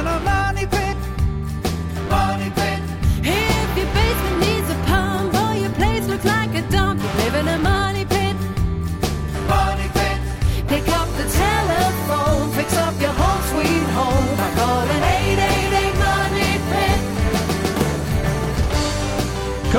in a. Money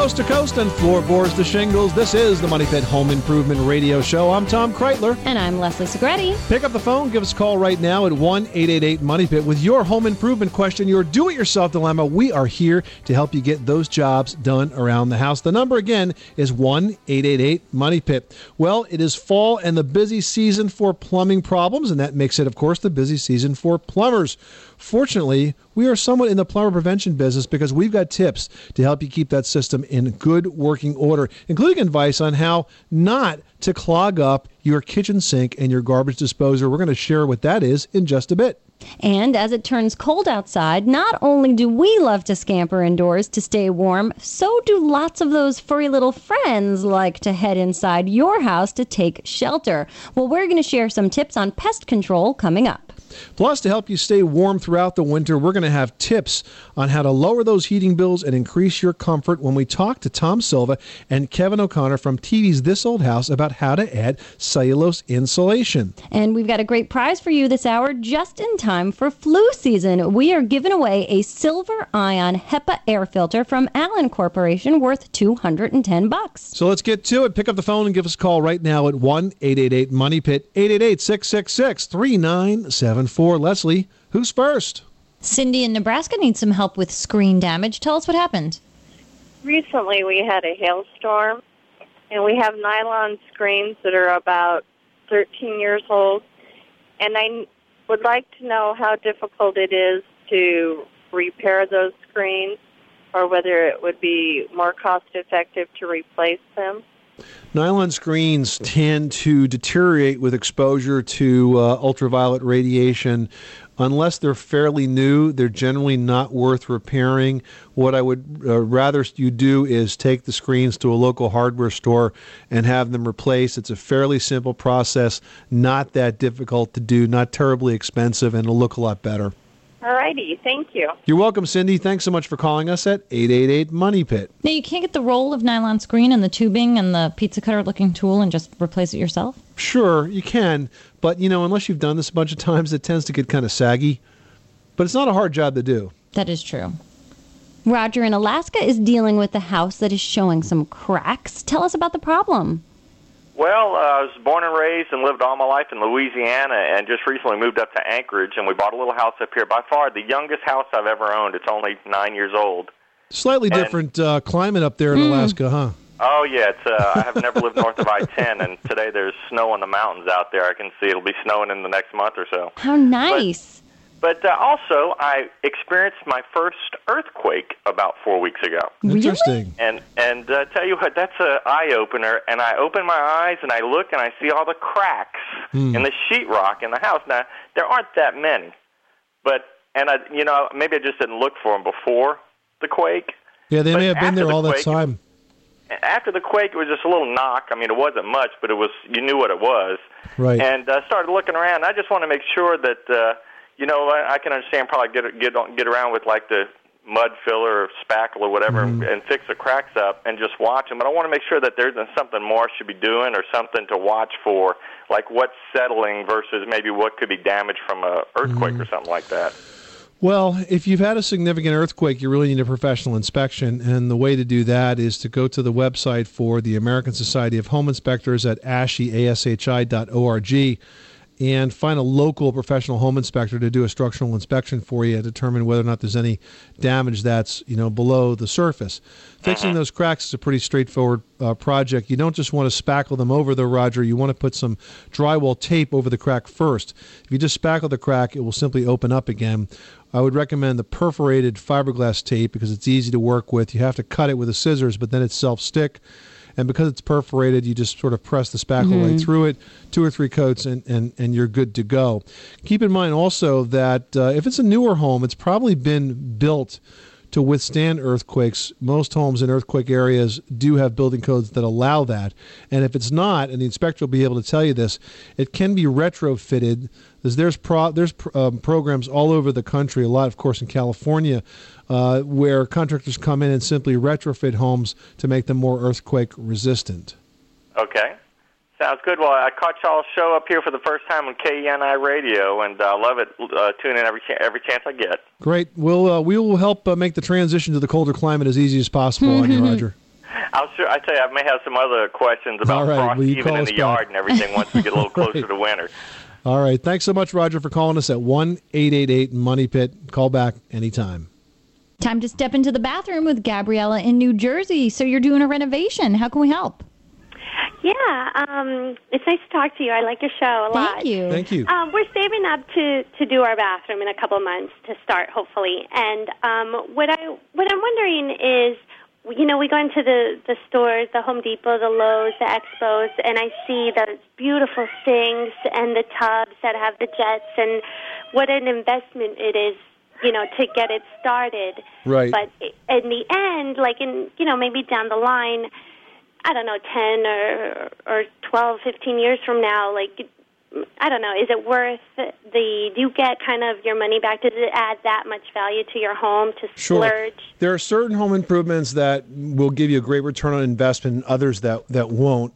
Coast to coast and floorboards to shingles. This is the Money Pit Home Improvement Radio Show. I'm Tom Kraeutler. And I'm Leslie Segrete. Pick up the phone, give us a call right now at 1 888 Money Pit with your home improvement question, your do it yourself dilemma. We are here to help you get those jobs done around the house. The number again is 1 888 Money Pit. Well, it is fall and the busy season for plumbing problems, and that makes it, of course, the busy season for plumbers. Fortunately, we are somewhat in the plumber prevention business because we've got tips to help you keep that system in good working order, including advice on how not to clog up your kitchen sink and your garbage disposer. We're going to share what that is in just a bit. And as it turns cold outside, not only do we love to scamper indoors to stay warm, so do lots of those furry little friends like to head inside your house to take shelter. Well, we're going to share some tips on pest control coming up. Plus, to help you stay warm throughout the winter, we're going to have tips on how to lower those heating bills and increase your comfort when we talk to Tom Silva and Kevin O'Connor from TV's This Old House about how to add cellulose insulation. And we've got a great prize for you this hour just in time for flu season. We are giving away a silver ion HEPA air filter from Alen Corporation worth 210 bucks. So let's get to it. Pick up the phone and give us a call right now at 1 888 Money Pit 888 666 3974. Leslie, who's first? Cindy in Nebraska needs some help with screen damage. Tell us what happened. recently we had a hailstorm and we have nylon screens that are about 13 years old and I would like to know how difficult it is to repair those screens or whether it would be more cost effective to replace them. Nylon screens tend to deteriorate with exposure to uh, ultraviolet radiation. Unless they're fairly new, they're generally not worth repairing. What I would uh, rather you do is take the screens to a local hardware store and have them replaced. It's a fairly simple process, not that difficult to do, not terribly expensive, and it'll look a lot better. All righty, thank you. You're welcome, Cindy. Thanks so much for calling us at 888 Money Pit. Now, you can't get the roll of nylon screen and the tubing and the pizza cutter looking tool and just replace it yourself? Sure, you can, but you know, unless you've done this a bunch of times, it tends to get kind of saggy. But it's not a hard job to do. That is true. Roger in Alaska is dealing with a house that is showing some cracks. Tell us about the problem. Well, uh, I was born and raised and lived all my life in Louisiana and just recently moved up to Anchorage and we bought a little house up here. By far the youngest house I've ever owned. It's only nine years old. Slightly And- different uh, climate up there in Alaska, huh? Oh yeah, it's uh, I have never lived north of I-10 and today there's snow on the mountains out there. I can see it'll be snowing in the next month or so. How nice. But uh, also, I experienced my first earthquake about four weeks ago. Interesting. And and uh, tell you what, that's a eye opener. And I open my eyes and I look and I see all the cracks Hmm. in the sheetrock in the house. Now there aren't that many, but and I you know maybe I just didn't look for them before the quake. Yeah, they But may have been there the all that time. After the quake, it was just a little knock. I mean, it wasn't much, but it was you knew what it was. Right. And uh, started looking around. I just want to make sure that uh, you know I, I can understand probably get get get around with like the mud filler or spackle or whatever Mm-hmm. and, fix the cracks up and just watch them. But I want to make sure that there isn't something more I should be doing or something to watch for, like what's settling versus maybe what could be damaged from a earthquake Mm-hmm. or something like that. Well, if you've had a significant earthquake, you really need a professional inspection. And the way to do that is to go to the website for the American Society of Home Inspectors at ashi.org and find a local professional home inspector to do a structural inspection for you and determine whether or not there's any damage that's you know below the surface. Fixing those cracks is a pretty straightforward uh, project. You don't just want to spackle them over, though, Roger. You want to put some drywall tape over the crack first. If you just spackle the crack, it will simply open up again. I would recommend the perforated fiberglass tape because it's easy to work with. You have to cut it with a scissors, but then it's self-stick. And because it's perforated, you just sort of press the spackle right through it, two or three coats, and, and, and you're good to go. Keep in mind also that uh, if it's a newer home, it's probably been built to withstand earthquakes. Most homes in earthquake areas do have building codes that allow that. And if it's not, and the inspector will be able to tell you this, it can be retrofitted. There's there's, pro, there's um, programs all over the country, a lot, of course, in California, uh, where contractors come in and simply retrofit homes to make them more earthquake resistant. Okay. Sounds good. Well, I caught y'all's show up here for the first time on KENI Radio, and I uh, love it. Uh, tune in every ch- every chance I get. Great. We'll uh, we will help uh, make the transition to the colder climate as easy as possible on you, Roger. I'll sure. I tell you, I may have some other questions about All right, frost will even call in the back? yard and everything once we get a little closer Right. to winter. All right. Thanks so much, Roger, for calling us at one eight eight eight Money Pit. Call back anytime. Time to step into the bathroom with Gabriella in New Jersey. So you're doing a renovation. How can we help? Yeah, um, it's nice to talk to you. I like your show a lot. Thank you. Thank you. Um, we're saving up to to do our bathroom in a couple months to start, hopefully. And um, what I what I'm wondering is, you know, we go into the the stores, the Home Depot, the Lowe's, the Expos, and I see those beautiful sinks and the tubs that have the jets, and what an investment it is, you know, to get it started. Right. But in the end, like in you know maybe down the line, I don't know, 10 or or 12, 15 years from now, like I don't know, is it worth the do you get kind of your money back? Does it add that much value to your home to Sure. splurge? There are certain home improvements that will give you a great return on investment, and others that, that won't.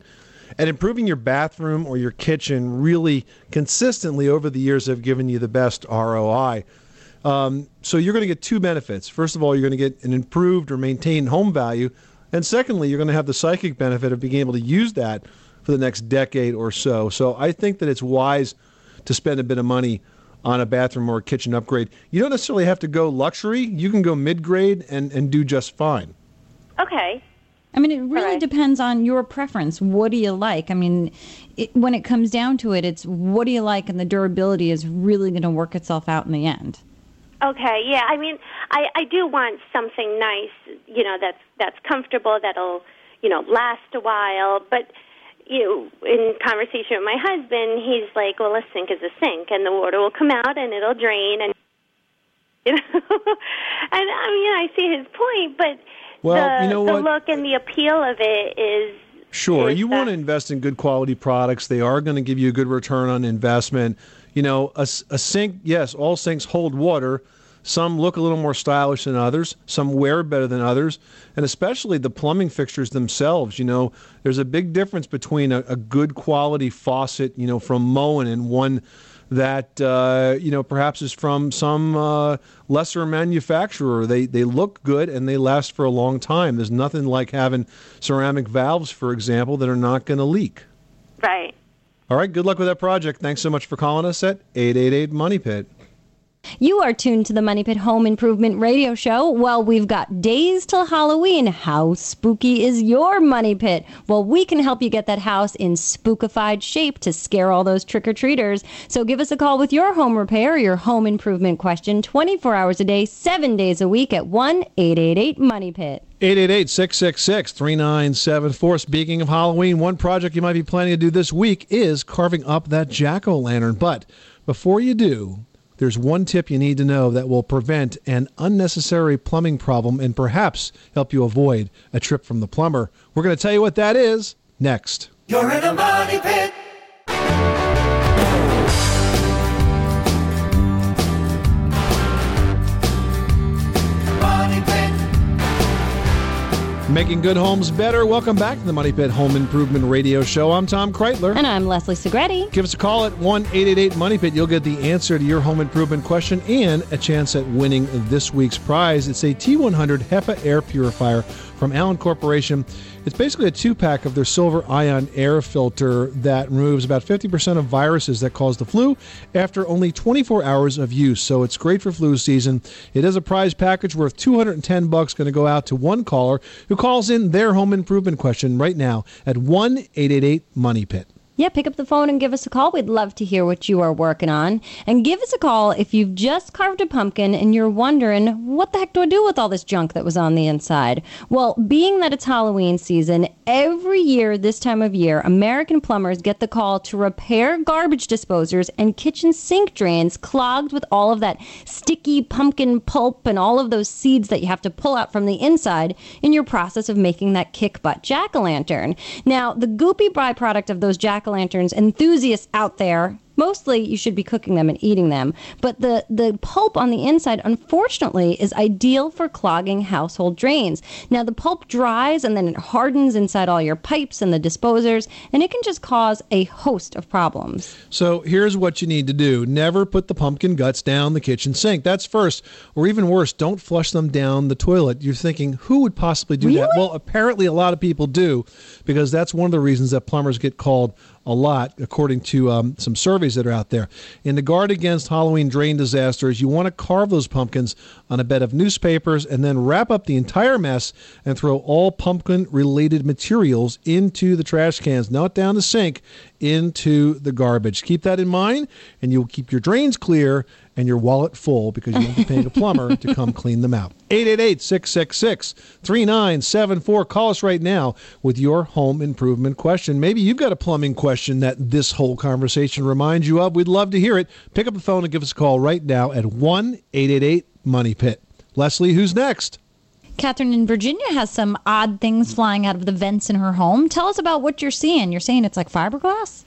And improving your bathroom or your kitchen really consistently over the years have given you the best ROI. Um, so you're going to get two benefits. First of all, you're going to get an improved or maintained home value. And secondly, you're going to have the psychic benefit of being able to use that for the next decade or so. So I think that it's wise to spend a bit of money on a bathroom or a kitchen upgrade. You don't necessarily have to go luxury. You can go mid grade and, and do just fine. Okay. I mean, it really right. depends on your preference. What do you like? I mean, it, when it comes down to it, it's what do you like, and the durability is really going to work itself out in the end. Okay, yeah. I mean, I I do want something nice, you know, that's that's comfortable, that'll, you know, last a while, but you know, in conversation with my husband, he's like, "Well, a sink is a sink, and the water will come out and it'll drain." And you know, and I mean, I see his point, but Well, the, you know the what? look and the appeal of it is Sure, you want to invest in good quality products. They are going to give you a good return on investment. You know, a sink, yes, all sinks hold water. Some look a little more stylish than others. Some wear better than others. And especially the plumbing fixtures themselves. You know, there's a big difference between a, a good quality faucet, you know, from Moen and one that, uh, you know, perhaps is from some uh, lesser manufacturer. They, they look good and they last for a long time. There's nothing like having ceramic valves, for example, that are not going to leak. right. All right, good luck with that project. Thanks so much for calling us at 888 Money Pit. You are tuned to the Money Pit Home Improvement Radio Show. Well, we've got days till Halloween. How spooky is your Money Pit? Well, we can help you get that house in spookified shape to scare all those trick or treaters. So give us a call with your home repair or your home improvement question 24 hours a day, seven days a week at 1 888 Money Pit. 888 666 3974. Speaking of Halloween, one project you might be planning to do this week is carving up that jack o' lantern. But before you do, there's one tip you need to know that will prevent an unnecessary plumbing problem and perhaps help you avoid a trip from the plumber. We're going to tell you what that is next. You're in a money pit. Making good homes better. Welcome back to the Money Pit Home Improvement Radio Show. I'm Tom Kraeutler. And I'm Leslie Segrete. Give us a call at 1 888 Money Pit. You'll get the answer to your home improvement question and a chance at winning this week's prize. It's a T100 HEPA air purifier from Alen Corporation. It's basically a two pack of their silver ion air filter that removes about 50% of viruses that cause the flu after only 24 hours of use. So it's great for flu season. It is a prize package worth 210 bucks going to go out to one caller who calls in their home improvement question right now at 1 888 Money Pit. Yeah, pick up the phone and give us a call. We'd love to hear what you are working on. And give us a call if you've just carved a pumpkin and you're wondering, what the heck do I do with all this junk that was on the inside? Well, being that it's Halloween season, every year this time of year, American plumbers get the call to repair garbage disposers and kitchen sink drains clogged with all of that sticky pumpkin pulp and all of those seeds that you have to pull out from the inside in your process of making that kick butt jack o' lantern. Now, the goopy byproduct of those jack o' lanterns enthusiasts out there. Mostly, you should be cooking them and eating them. But the, the pulp on the inside, unfortunately, is ideal for clogging household drains. Now, the pulp dries and then it hardens inside all your pipes and the disposers, and it can just cause a host of problems. So here's what you need to do never put the pumpkin guts down the kitchen sink. That's first. Or even worse, don't flush them down the toilet. You're thinking, who would possibly do that? Well, apparently a lot of people do because that's one of the reasons that plumbers get called a lot, according to um, some surveys that are out there. In the guard against Halloween drain disasters, you want to carve those pumpkins on a bed of newspapers and then wrap up the entire mess and throw all pumpkin related materials into the trash cans, not down the sink, into the garbage. Keep that in mind, and you'll keep your drains clear and your wallet full because you won't be paying a plumber to come clean them out. 888 666 3974. Call us right now with your home improvement question. Maybe you've got a plumbing question that this whole conversation reminds you of. We'd love to hear it. Pick up the phone and give us a call right now at 1 888 Money Pit. Leslie, who's next? Catherine in Virginia has some odd things flying out of the vents in her home. Tell us about what you're seeing. You're saying it's like fiberglass?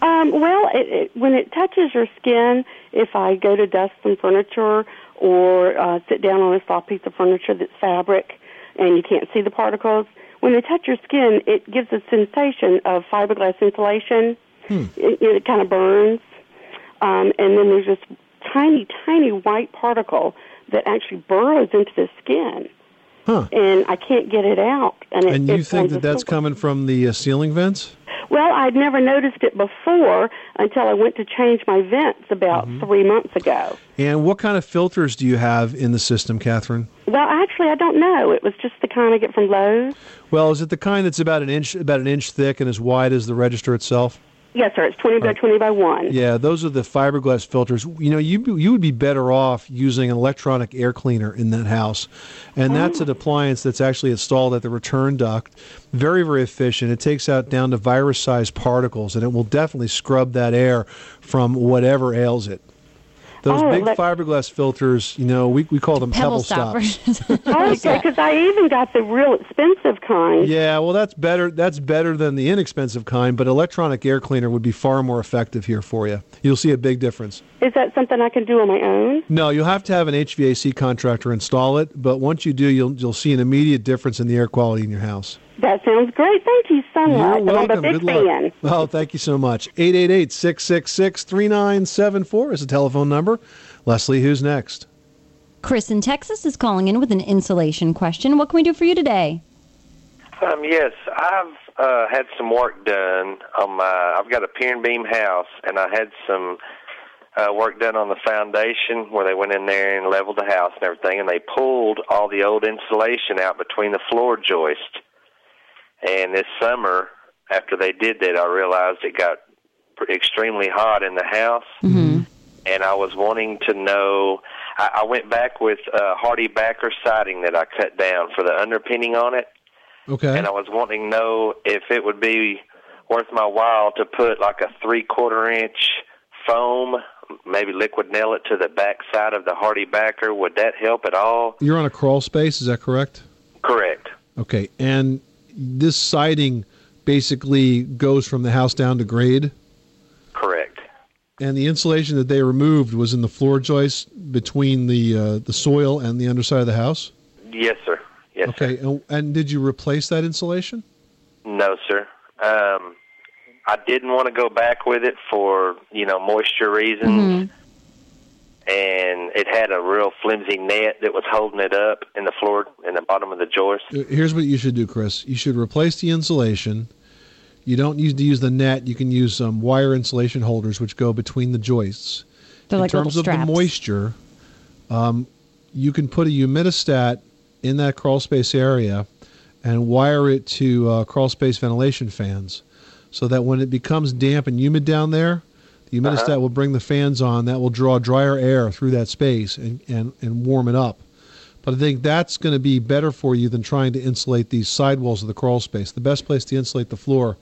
Um, well, it, it, when it touches your skin, if I go to dust some furniture or uh, sit down on a soft piece of furniture that's fabric and you can't see the particles, when they touch your skin, it gives a sensation of fiberglass insulation. It, it kind of burns. Um, and then there's this tiny, tiny white particle that actually burrows into the skin. Huh. And I can't get it out. And, it, And you think that that's coming from the uh, ceiling vents? well, I'd never noticed it before until I went to change my vents about Mm-hmm. three months ago. And what kind of filters do you have in the system, Catherine? Well, actually, I don't know. It was just the kind I get from Lowe's. Well, is it the kind that's about an inch about an inch thick and as wide as the register itself? Yes, sir. It's 20 by 20 by 1. Yeah, those are the fiberglass filters. You know, you you would be better off using an electronic air cleaner in that house, and that's oh. an appliance that's actually installed at the return duct. Very very efficient. It takes out down to virus-sized particles, and it will definitely scrub that air from whatever ails it. Those Oh, big let- fiberglass filters, you know, we, we call them pebble, Pebble stops. stoppers. Okay, because I even got the real expensive kind. Yeah, well, that's better. That's better than the inexpensive kind. But electronic air cleaner would be far more effective here for you. You'll see a big difference. Is that something I can do on my own? No, you'll have to have an HVAC contractor install it. But once you do, you'll you'll see an immediate difference in the air quality in your house. That sounds great. Thank you so much. You're welcome. I'm a big Good luck. fan. Oh, thank you so much. 888-666-3974 is the telephone number. Leslie, who's next? Chris in Texas is calling in with an insulation question. What can we do for you today? Um, yes, I've uh, had some work done on my. I've got a pier and beam house, and I had some uh, work done on the foundation where they went in there and leveled the house and everything, and they pulled all the old insulation out between the floor joist. And this summer, after they did that, I realized it got extremely hot in the house, and I was wanting to know. I, I went back with uh, HardieBacker siding that I cut down for the underpinning on it Okay. and I was wanting to know if it would be worth my while to put like a three quarter inch foam, maybe liquid nail it to the back side of the HardieBacker. Would that help at all? You're on a crawl space, is that correct? Correct. Okay. And this siding basically goes from the house down to grade. Correct. And the insulation that they removed was in the floor joist between the uh, the soil and the underside of the house. Yes, sir. Yes. Okay. And, and did you replace that insulation? No, sir. Um, I didn't want to go back with it for you know moisture reasons. And it had a real flimsy net that was holding it up in the floor, in the bottom of the joist. Here's what you should do, Chris. You should replace the insulation. You don't need to use the net. You can use some wire insulation holders, which go between the joists. They're in like terms of the moisture, um, you can put a humidistat in that crawl space area and wire it to uh, crawl space ventilation fans. so that when it becomes damp and humid down there, the humidistat Uh-huh. will bring the fans on. That will draw drier air through that space and, and, and warm it up. But I think that's going to be better for you than trying to insulate these sidewalls of the crawl space. The best place to insulate the floor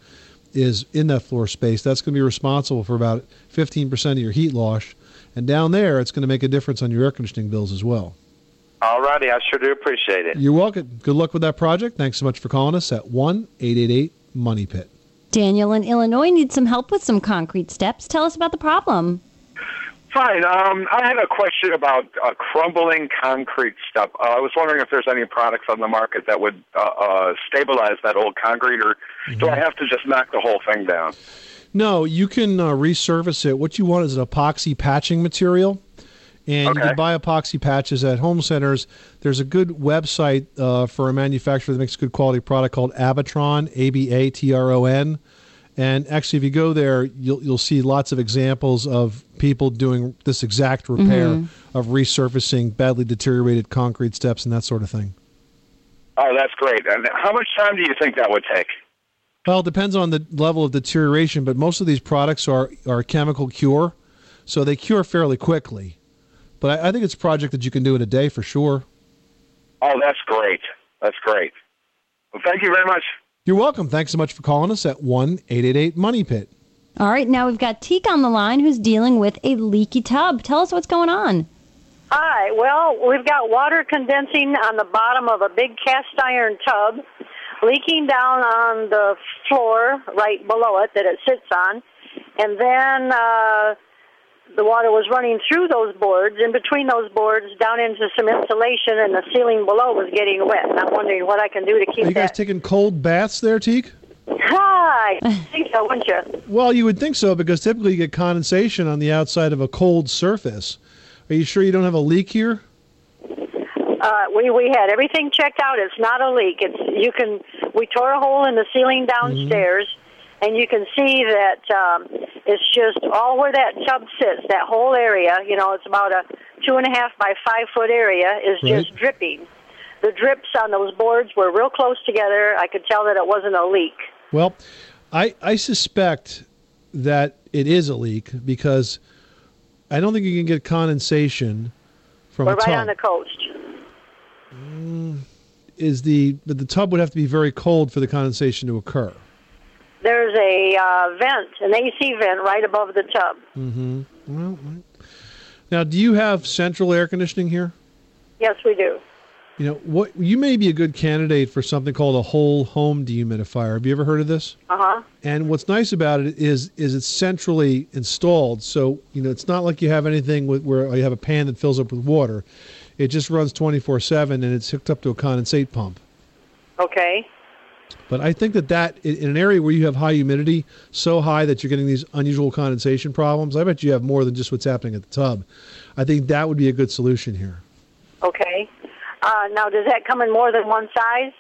is in that floor space. That's going to be responsible for about 15% of your heat loss. And down there, it's going to make a difference on your air conditioning bills as well. All righty, I sure do appreciate it. You're welcome. Good luck with that project. Thanks so much for calling us at 1 888 Money Pit. Daniel in Illinois needs some help with some concrete steps. Tell us about the problem. Fine. Um, I had a question about uh, crumbling concrete stuff. Uh, I was wondering if there's any products on the market that would uh, uh, stabilize that old concrete, or do I have to just knock the whole thing down? No, you can uh, resurface it. What you want is an epoxy patching material. And you can buy epoxy patches at home centers. There's a good website uh, for a manufacturer that makes a good quality product called Abatron, A B A T R O N. And actually, if you go there, you'll you'll see lots of examples of people doing this exact repair Mhm. of resurfacing badly deteriorated concrete steps and that sort of thing. Oh, that's great. And how much time do you think that would take? Well, it depends on the level of deterioration, but most of these products are, are chemical cure, so they cure fairly quickly. But I, I think it's a project that you can do in a day for sure. Oh, that's great. That's great. Well, thank you very much. You're welcome. Thanks so much for calling us at 1 888 Money Pit. All right, now we've got Teak on the line who's dealing with a leaky tub. Tell us what's going on. Hi. Well, we've got water condensing on the bottom of a big cast iron tub, leaking down on the floor right below it that it sits on, and then uh, the water was running through those boards, in between those boards, down into some insulation, and the ceiling below was getting wet. And I'm wondering what I can do to Are keep you guys that. taking cold baths there, Teak? Hi. I think so, wouldn't you? Well, you would think so because typically you get condensation on the outside of a cold surface. Are you sure you don't have a leak here? Uh, we we had everything checked out. It's not a leak. It's you can. We tore a hole in the ceiling downstairs, and you can see that um, it's just all where that tub sits. That whole area, you know, it's about a two and a half by five foot area, is just Right. dripping. The drips on those boards were real close together. I could tell that it wasn't a leak. Well, I, I suspect that it is a leak because I don't think you can get condensation from We're right tub. on the coast. is the but the tub would have to be very cold for the condensation to occur. There's a uh, vent, an AC vent, right above the tub. Mm-hmm. Well, now, do you have central air conditioning here? Yes, we do. You know what? You may be a good candidate for something called a whole home dehumidifier. Have you ever heard of this? Uh huh. And what's nice about it is is it's centrally installed, so you know it's not like you have anything with, where you have a pan that fills up with water. It just runs twenty four seven, and it's hooked up to a condensate pump. Okay. But I think that that in an area where you have high humidity, so high that you're getting these unusual condensation problems, I bet you have more than just what's happening at the tub. I think that would be a good solution here. Okay. Uh, now, does that come in more than one size?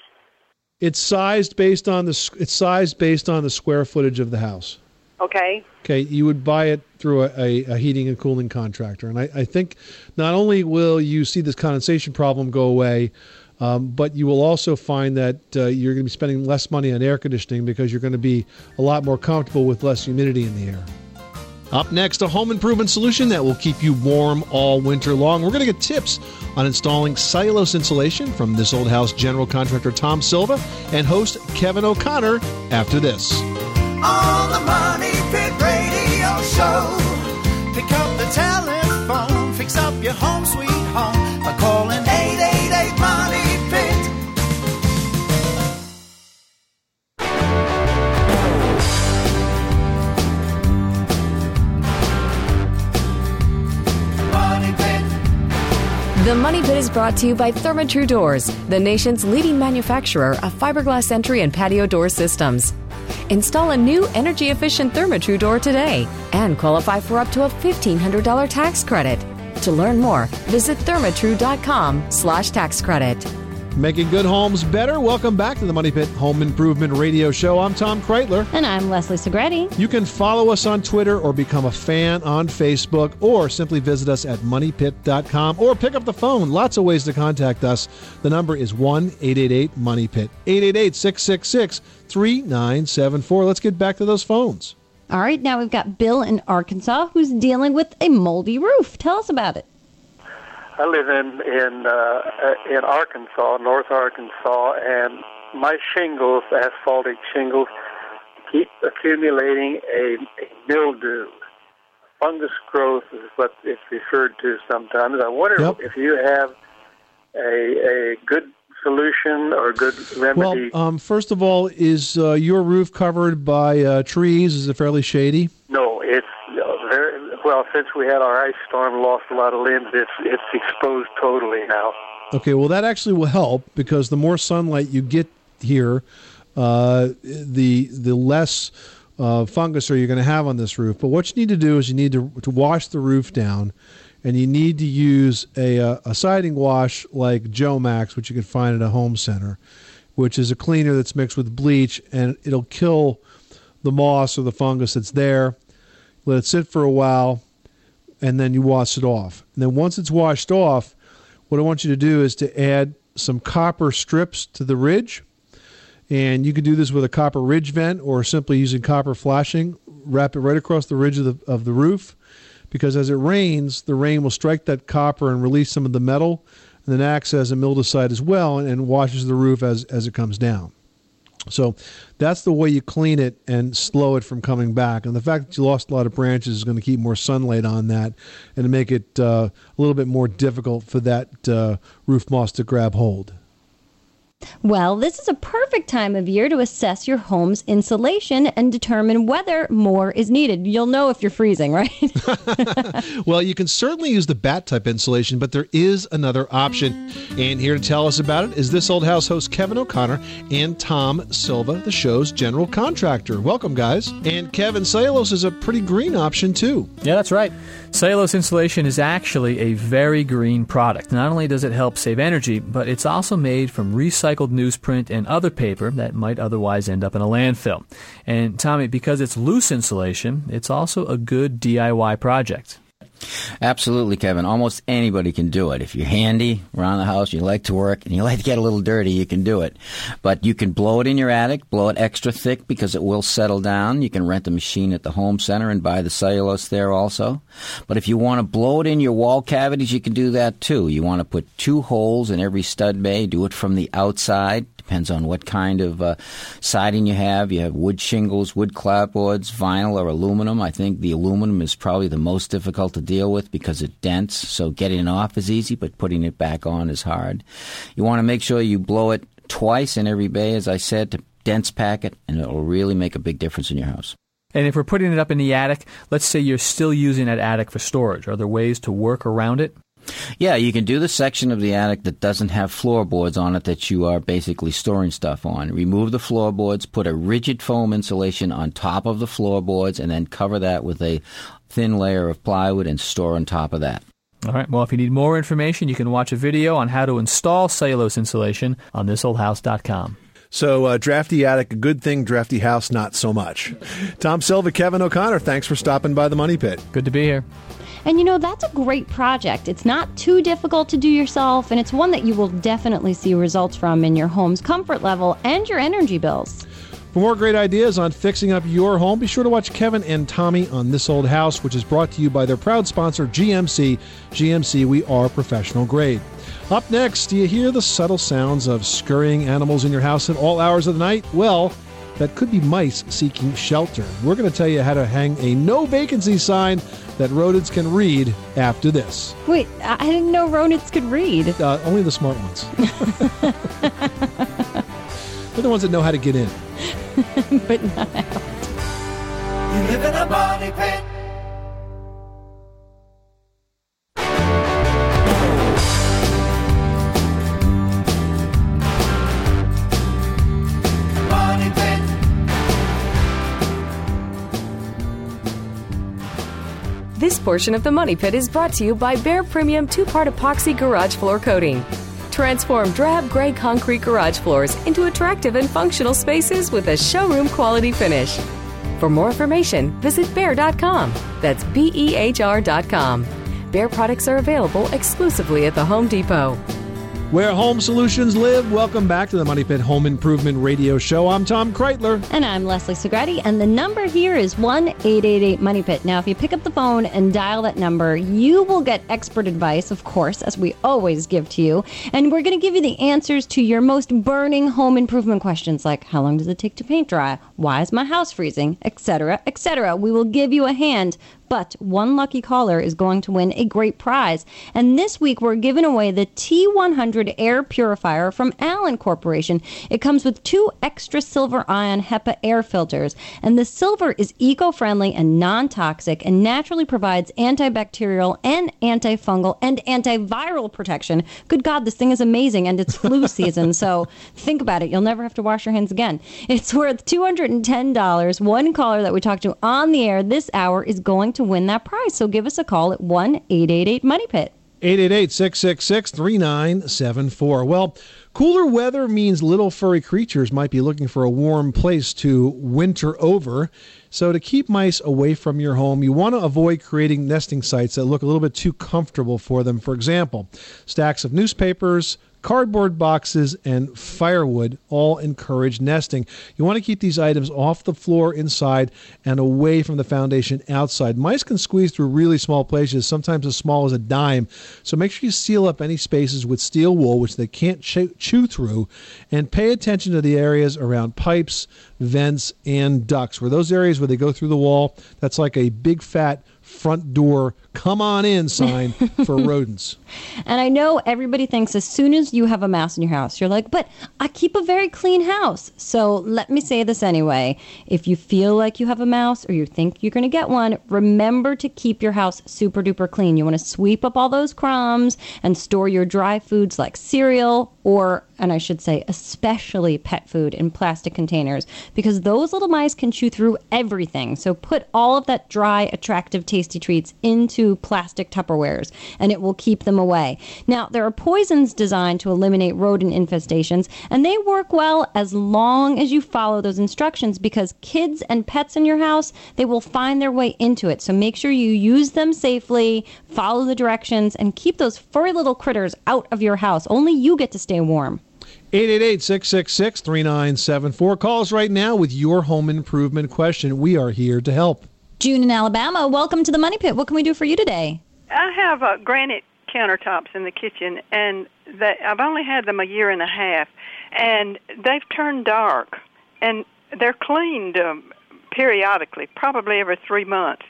It's sized based on the it's sized based on the square footage of the house. Okay. Okay, you would buy it through a, a, a heating and cooling contractor, and I, I think not only will you see this condensation problem go away, um, but you will also find that uh, you're going to be spending less money on air conditioning because you're going to be a lot more comfortable with less humidity in the air. Up next, a home improvement solution that will keep you warm all winter long. We're going to get tips on installing cellulose insulation from this old house general contractor Tom Silva and host Kevin O'Connor after this. On the Money Pit Radio Show. Pick up the telephone, fix up your home sweet The Money Pit is brought to you by Therma-Tru Doors, the nation's leading manufacturer of fiberglass entry and patio door systems. Install a new energy-efficient Therma-Tru door today and qualify for up to a $1,500 tax credit. To learn more, visit thermatru.com slash tax credit. Making good homes better. Welcome back to the Money Pit Home Improvement Radio Show. I'm Tom Kraeutler. And I'm Leslie Segrete. You can follow us on Twitter or become a fan on Facebook or simply visit us at moneypit.com or pick up the phone. Lots of ways to contact us. The number is 1 888 Money Pit, 888 666 3974. Let's get back to those phones. All right, now we've got Bill in Arkansas who's dealing with a moldy roof. Tell us about it. I live in in uh, in Arkansas, North Arkansas, and my shingles, asphaltic shingles, keep accumulating a, a mildew. Fungus growth is what it's referred to sometimes. I wonder Yep. if you have a a good solution or good remedy. Well, um, first of all, is uh, your roof covered by uh, trees? Is it fairly shady? no, well. Since we had our ice storm, lost a lot of limbs. It's it's exposed totally now. Okay, well, that actually will help because the more sunlight you get here, uh, the the less uh, fungus are you going to have on this roof. But what you need to do is you need to, to wash the roof down, and you need to use a, uh, a siding wash like Jomax, which you can find at a home center, which is a cleaner that's mixed with bleach, and it'll kill the moss or the fungus that's there. Let it sit for a while, and then you wash it off. And then once it's washed off, what I want you to do is to add some copper strips to the ridge. And you can do this with a copper ridge vent or simply using copper flashing. Wrap it right across the ridge of the, of the roof because as it rains, the rain will strike that copper and release some of the metal and then acts as a mildewcide as well and, and washes the roof as, as it comes down. So that's the way you clean it and slow it from coming back. And the fact that you lost a lot of branches is going to keep more sunlight on that and make it uh, a little bit more difficult for that uh, roof moss to grab hold. Well, this is a perfect time of year to assess your home's insulation and determine whether more is needed. You'll know if you're freezing, right? Well, you can certainly use the bat type insulation, but there is another option. And here to tell us about it is this old house host Kevin O'Connor and Tom Silva, the show's general contractor. Welcome, guys. And Kevin Cellulose is a pretty green option, too. Yeah, that's right. Cellulose insulation is actually a very green product. Not only does it help save energy, but it's also made from recycled newsprint and other paper that might otherwise end up in a landfill. And Tommy, because it's loose insulation, it's also a good DIY project. Absolutely, Kevin. Almost anybody can do it. If you're handy around the house, you like to work, and you like to get a little dirty, you can do it. But you can blow it in your attic, blow it extra thick because it will settle down. You can rent a machine at the home center and buy the cellulose there also. But if you want to blow it in your wall cavities, you can do that too. You want to put two holes in every stud bay, do it from the outside. Depends on what kind of uh, siding you have. You have wood shingles, wood clapboards, vinyl, or aluminum. I think the aluminum is probably the most difficult to deal with because it dents. So getting it off is easy, but putting it back on is hard. You want to make sure you blow it twice in every bay, as I said, to dense pack it, and it will really make a big difference in your house. And if we're putting it up in the attic, let's say you're still using that attic for storage. Are there ways to work around it? Yeah, you can do the section of the attic that doesn't have floorboards on it that you are basically storing stuff on. Remove the floorboards, put a rigid foam insulation on top of the floorboards, and then cover that with a thin layer of plywood and store on top of that. All right. Well, if you need more information, you can watch a video on how to install cellulose insulation on thisoldhouse.com. So, uh, drafty attic, a good thing. Drafty house, not so much. Tom Silva, Kevin O'Connor, thanks for stopping by the Money Pit. Good to be here. And you know, that's a great project. It's not too difficult to do yourself, and it's one that you will definitely see results from in your home's comfort level and your energy bills. For more great ideas on fixing up your home, be sure to watch Kevin and Tommy on This Old House, which is brought to you by their proud sponsor, GMC. GMC, we are professional grade. Up next, do you hear the subtle sounds of scurrying animals in your house at all hours of the night? Well, that could be mice seeking shelter. We're going to tell you how to hang a no vacancy sign that rodents can read after this. Wait, I I didn't know rodents could read. Uh, only the smart ones. They're the ones that know how to get in. but not out. You live in a money pit. Portion of the Money Pit is brought to you by Behr Premium two part epoxy garage floor coating. Transform drab gray concrete garage floors into attractive and functional spaces with a showroom quality finish. For more information, visit Behr.com. That's B E H R.com. Behr products are available exclusively at the Home Depot. Where home solutions live, welcome back to the Money Pit Home Improvement Radio Show. I'm Tom Kraeutler. And I'm Leslie Segrete. and the number here is 1 888 Money Pit. Now, if you pick up the phone and dial that number, you will get expert advice, of course, as we always give to you. And we're going to give you the answers to your most burning home improvement questions, like how long does it take to paint dry? Why is my house freezing? Etc., etc. We will give you a hand but one lucky caller is going to win a great prize. And this week we're giving away the T100 air purifier from Alen Corporation. It comes with two extra silver ion HEPA air filters, and the silver is eco-friendly and non-toxic and naturally provides antibacterial and antifungal and antiviral protection. Good God, this thing is amazing and it's flu season, so think about it. You'll never have to wash your hands again. It's worth $210. One caller that we talked to on the air this hour is going to win that prize. So give us a call at 1 888 Money Pit. 888 666 3974. Well, cooler weather means little furry creatures might be looking for a warm place to winter over. So, to keep mice away from your home, you want to avoid creating nesting sites that look a little bit too comfortable for them. For example, stacks of newspapers, cardboard boxes, and firewood all encourage nesting. You want to keep these items off the floor inside and away from the foundation outside. Mice can squeeze through really small places, sometimes as small as a dime. So make sure you seal up any spaces with steel wool, which they can't chew, through, and pay attention to the areas around pipes, vents, and ducts. Where those areas where they go through the wall, that's like a big fat front door come on in sign for rodents. And I know everybody thinks as soon as you have a mouse in your house, you're like, but I keep a very clean house. So let me say this anyway. If you feel like you have a mouse or you think you're going to get one, remember to keep your house super duper clean. You want to sweep up all those crumbs and store your dry foods like cereal or, and I should say, especially pet food in plastic containers because those little mice can chew through everything. So put all of that dry, attractive, tasty treats into plastic Tupperwares and it will keep them away. Now, there are poisons designed to eliminate rodent infestations and they work well as long as you follow those instructions because kids and pets in your house, they will find their way into it. So make sure you use them safely, follow the directions, and keep those furry little critters out of your house. Only you get to stay warm. 888 666 3974. Call us right now with your home improvement question. We are here to help. June in Alabama, welcome to the Money Pit. What can we do for you today? I have uh, granite countertops in the kitchen, and they, I've only had them a year and a half, and they've turned dark, and they're cleaned um, periodically, probably every three months.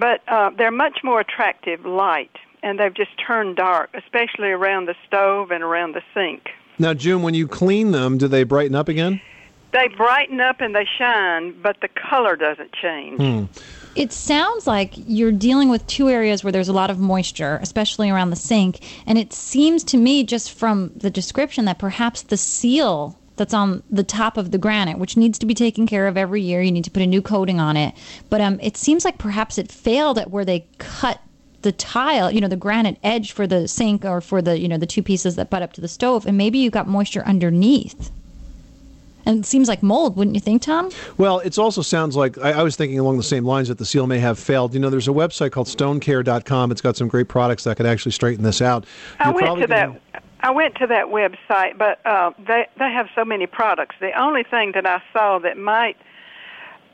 But uh, they're much more attractive light, and they've just turned dark, especially around the stove and around the sink. Now, June, when you clean them, do they brighten up again? They brighten up and they shine, but the color doesn't change. Hmm. It sounds like you're dealing with two areas where there's a lot of moisture, especially around the sink. And it seems to me, just from the description, that perhaps the seal that's on the top of the granite, which needs to be taken care of every year, you need to put a new coating on it. But um, it seems like perhaps it failed at where they cut the tile, you know, the granite edge for the sink or for the, you know, the two pieces that butt up to the stove. And maybe you got moisture underneath. And it seems like mold, wouldn't you think, Tom? Well, it also sounds like I, I, was thinking along the same lines that the seal may have failed. You know, there's a website called stonecare.com. It's got some great products that could actually straighten this out. I You're went to gonna- that. I went to that website, but uh, they they have so many products. The only thing that I saw that might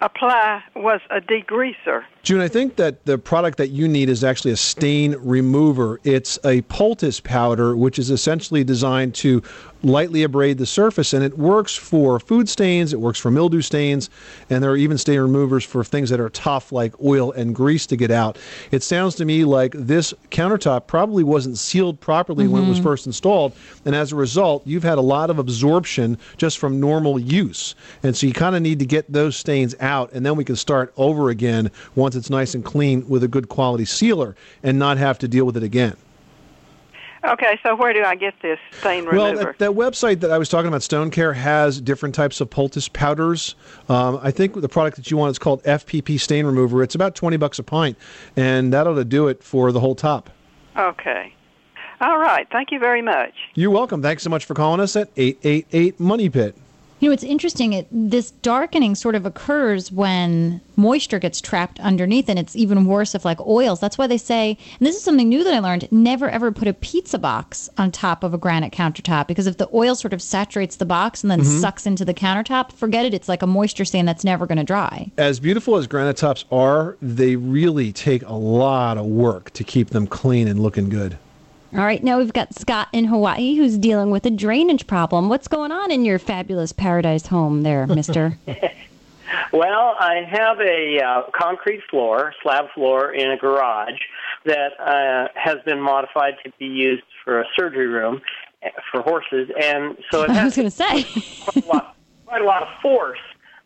apply was a degreaser. June, I think that the product that you need is actually a stain remover. It's a poultice powder, which is essentially designed to lightly abrade the surface, and it works for food stains, it works for mildew stains, and there are even stain removers for things that are tough, like oil and grease, to get out. It sounds to me like this countertop probably wasn't sealed properly when it was Mhm. first installed, and as a result, you've had a lot of absorption just from normal use. And so you kind of need to get those stains out, and then we can start over again once it's nice and clean with a good quality sealer and not have to deal with it again. Okay, so where do I get this stain Well, remover? that, that website that I was talking about, Stone Care, has different types of poultice powders. Um, I think the product that you want is called FPP Stain Remover. It's about twenty bucks a pint, and that ought to do it for the whole top. Okay. All right. Thank you very much. You're welcome. Thanks so much for calling us at 888 Money Pit. You know, it's interesting. It, this darkening sort of occurs when moisture gets trapped underneath, and it's even worse if like oils. That's why they say, and this is something new that I learned: never ever put a pizza box on top of a granite countertop because if the oil sort of saturates the box and then Mhm. sucks into the countertop, forget it. It's like a moisture stain that's never going to dry. As beautiful as granite tops are, they really take a lot of work to keep them clean and looking good. All right, now we've got Scott in Hawaii who's dealing with a drainage problem. What's going on in your fabulous paradise home there, mister? Well, I have a uh, concrete floor, slab floor in a garage that uh, has been modified to be used for a surgery room uh, for horses, and so it I has was going to say. quite a lot, quite a lot of force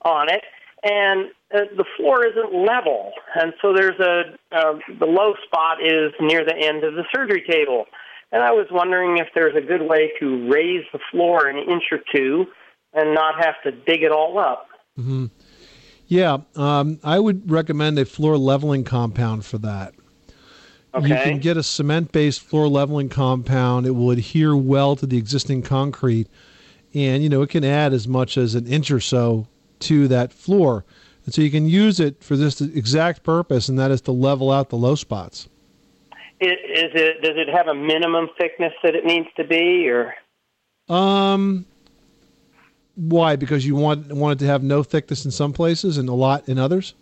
on it, and the floor isn't level, and so there's a uh, the low spot is near the end of the surgery table, and I was wondering if there's a good way to raise the floor an inch or two and not have to dig it all up. Mm-hmm. Yeah, um, I would recommend a floor leveling compound for that. Okay. You can get a cement based floor leveling compound. It will adhere well to the existing concrete. And, you know, it can add as much as an inch or so to that floor. And so you can use it for this exact purpose, and that is to level out the low spots. I- Is it does it have a minimum thickness that it needs to be, or Um, why? Because you want want it to have no thickness in some places and a lot in others.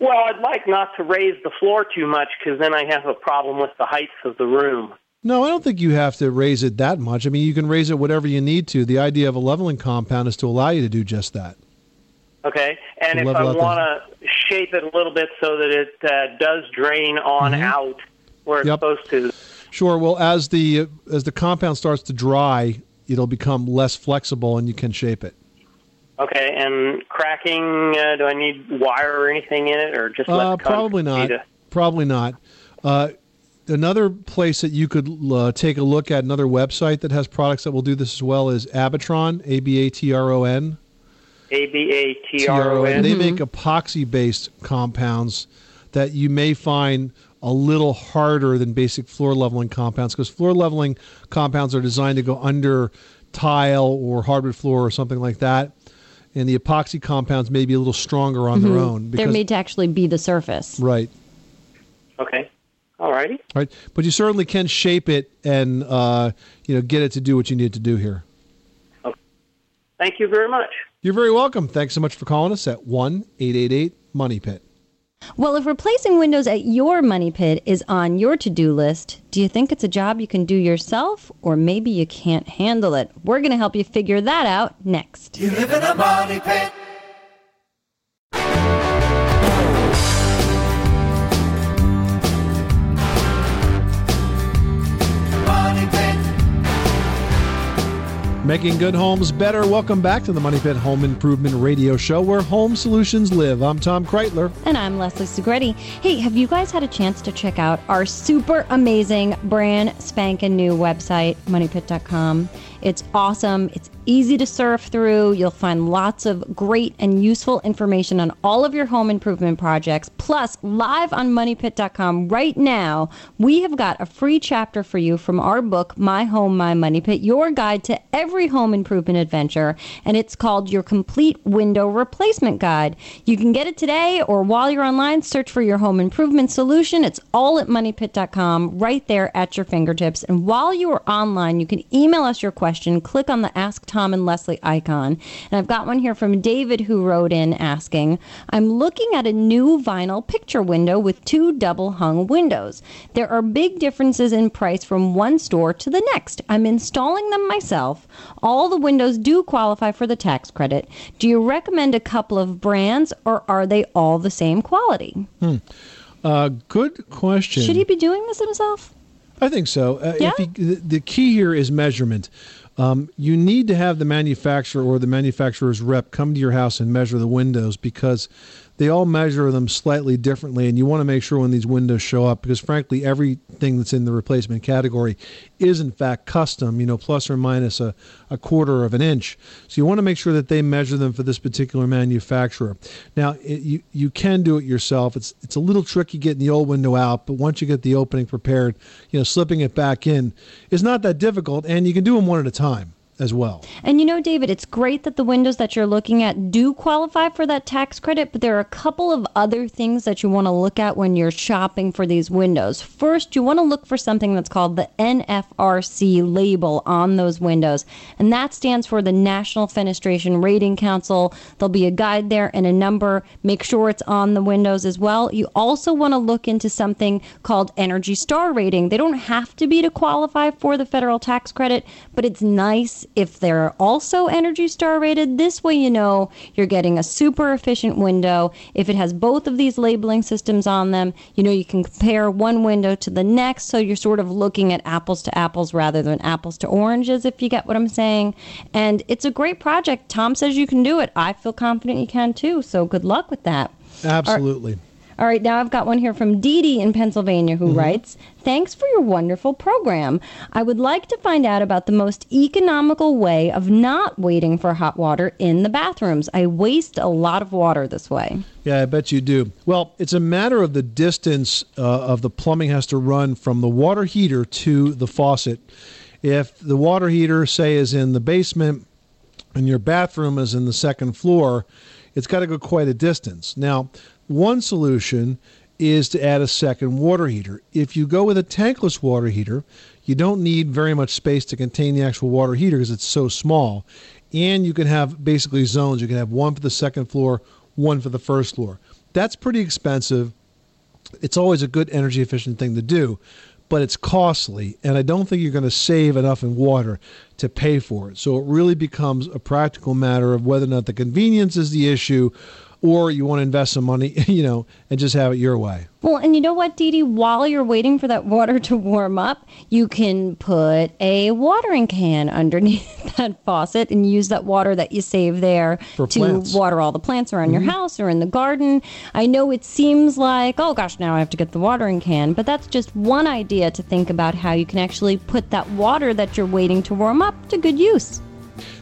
well, I'd like not to raise the floor too much because then I have a problem with the heights of the room. No, I don't think you have to raise it that much. I mean, you can raise it whatever you need to. The idea of a leveling compound is to allow you to do just that. Okay, and if I want to shape it a little bit so that it uh, does drain on out where it's Mm-hmm. Yep. supposed to. Sure. Well, as the as the compound starts to dry, it'll become less flexible, and you can shape it. Okay, and cracking, uh, do I need wire or anything in it, or just let Uh, probably not. the- Probably not. Uh, another place that you could uh, take a look at, another website that has products that will do this as well, is Abatron. A B A T R O N. A B A T R O N. They make epoxy based compounds that you may find a little harder than basic floor leveling compounds because floor leveling compounds are designed to go under tile or hardwood floor or something like that. And the epoxy compounds may be a little stronger on their Mhm. own. They're made to actually be the surface. right. Okay, all righty. Right. But you certainly can shape it and uh, you know get it to do what you need to do here. Thank you very much. You're very welcome. Thanks so much for calling us at one eight eight eight Money Pit. Well, if replacing windows at your money pit is on your to do list, do you think it's a job you can do yourself, or maybe you can't handle it? We're going to help you figure that out next. You live in a money pit. Making good homes better. Welcome back to the Money Pit Home Improvement Radio Show where home solutions live. I'm Tom Kraeutler. And I'm Leslie Segrete. Hey, have you guys had a chance to check out our super amazing brand spanking new website, moneypit.com? It's awesome. It's easy to surf through. You'll find lots of great and useful information on all of your home improvement projects. Plus, live on moneypit.com right now, we have got a free chapter for you from our book, My Home, My Money Pit, your guide to every home improvement adventure. And it's called Your Complete Window Replacement Guide. You can get it today or while you're online, search for your home improvement solution. It's all at moneypit.com right there at your fingertips. And while you are online, you can email us your question. Click on the Ask Tom and Leslie icon. And I've got one here from David who wrote in asking, I'm looking at a new vinyl picture window with two double hung windows. There are big differences in price from one store to the next. I'm installing them myself. All the windows do qualify for the tax credit. Do you recommend a couple of brands or are they all the same quality? Hmm. Uh, good question. Should he be doing this himself? I think so. Uh, Yeah? if he, the, the key here is measurement. Um, you need to have the manufacturer or the manufacturer's rep come to your house and measure the windows because they all measure them slightly differently, and you want to make sure when these windows show up, because frankly, everything that's in the replacement category is in fact custom, you know, plus or minus a, a quarter of an inch. So you want to make sure that they measure them for this particular manufacturer. Now, it, you you can do it yourself. It's it's a little tricky getting the old window out, but once you get the opening prepared, you know, slipping it back in is not that difficult, and you can do them one at a time as well. And you know, David, it's great that the windows that you're looking at do qualify for that tax credit, but there are a couple of other things that you want to look at when you're shopping for these windows. First, you want to look for something that's called the NFRC label on those windows, and that stands for the National Fenestration Rating Council. There'll be a guide there and a number. Make sure it's on the windows as well. You also want to look into something called Energy Star Rating. They don't have to be to qualify for the federal tax credit, but it's nice if they're also Energy Star rated. This way, you know you're getting a super efficient window. If it has both of these labeling systems on them, you know you can compare one window to the next. So you're sort of looking at apples to apples rather than apples to oranges, if you get what I'm saying. And it's a great project. Tom says you can do it. I feel confident you can too. So good luck with that. Absolutely. All right, now I've got one here from Dee Dee in Pennsylvania who writes Thanks for your wonderful program. I would like to find out about the most economical way of not waiting for hot water in the bathrooms. I waste a lot of water this way. Yeah, I bet you do. Well, it's a matter of the distance uh, of the plumbing has to run from the water heater to the faucet. If the water heater, say, is in the basement and your bathroom is in the second floor, it's got to go quite a distance. Now, one solution is to add a second water heater. If you go with a tankless water heater, you don't need very much space to contain the actual water heater because it's so small. And you can have basically zones. You can have one for the second floor, one for the first floor. That's pretty expensive. It's always a good energy efficient thing to do, but it's costly. And I don't think you're going to save enough in water to pay for it. So it really becomes a practical matter of whether or not the convenience is the issue or you want to invest some money, you know, and just have it your way. Well, and you know what, Dee Dee? While you're waiting for that water to warm up, you can put a watering can underneath that faucet and use that water that you save there For to plants. water all the plants around Mhm. your house or in the garden. I know it seems like, oh gosh, now I have to get the watering can, but that's just one idea to think about how you can actually put that water that you're waiting to warm up to good use.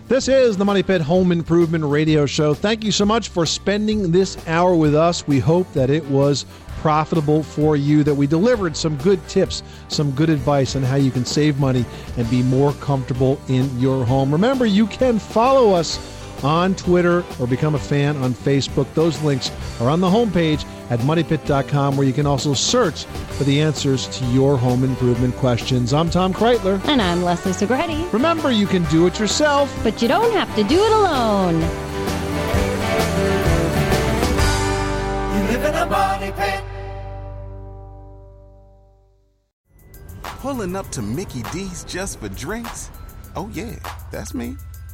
This is the Money Pit Home Improvement Radio Show. Thank you so much for spending this hour with us. We hope that it was profitable for you, that we delivered some good tips, some good advice on how you can save money and be more comfortable in your home. Remember, you can follow us on Twitter or become a fan on Facebook. Those links are on the homepage at moneypit.com where you can also search for the answers to your home improvement questions. I'm Tom Kraeutler. And I'm Leslie Segrete. Remember, you can do it yourself, but you don't have to do it alone. You live in a money pit. Pulling up to Mickey D's just for drinks? Oh, yeah, that's me.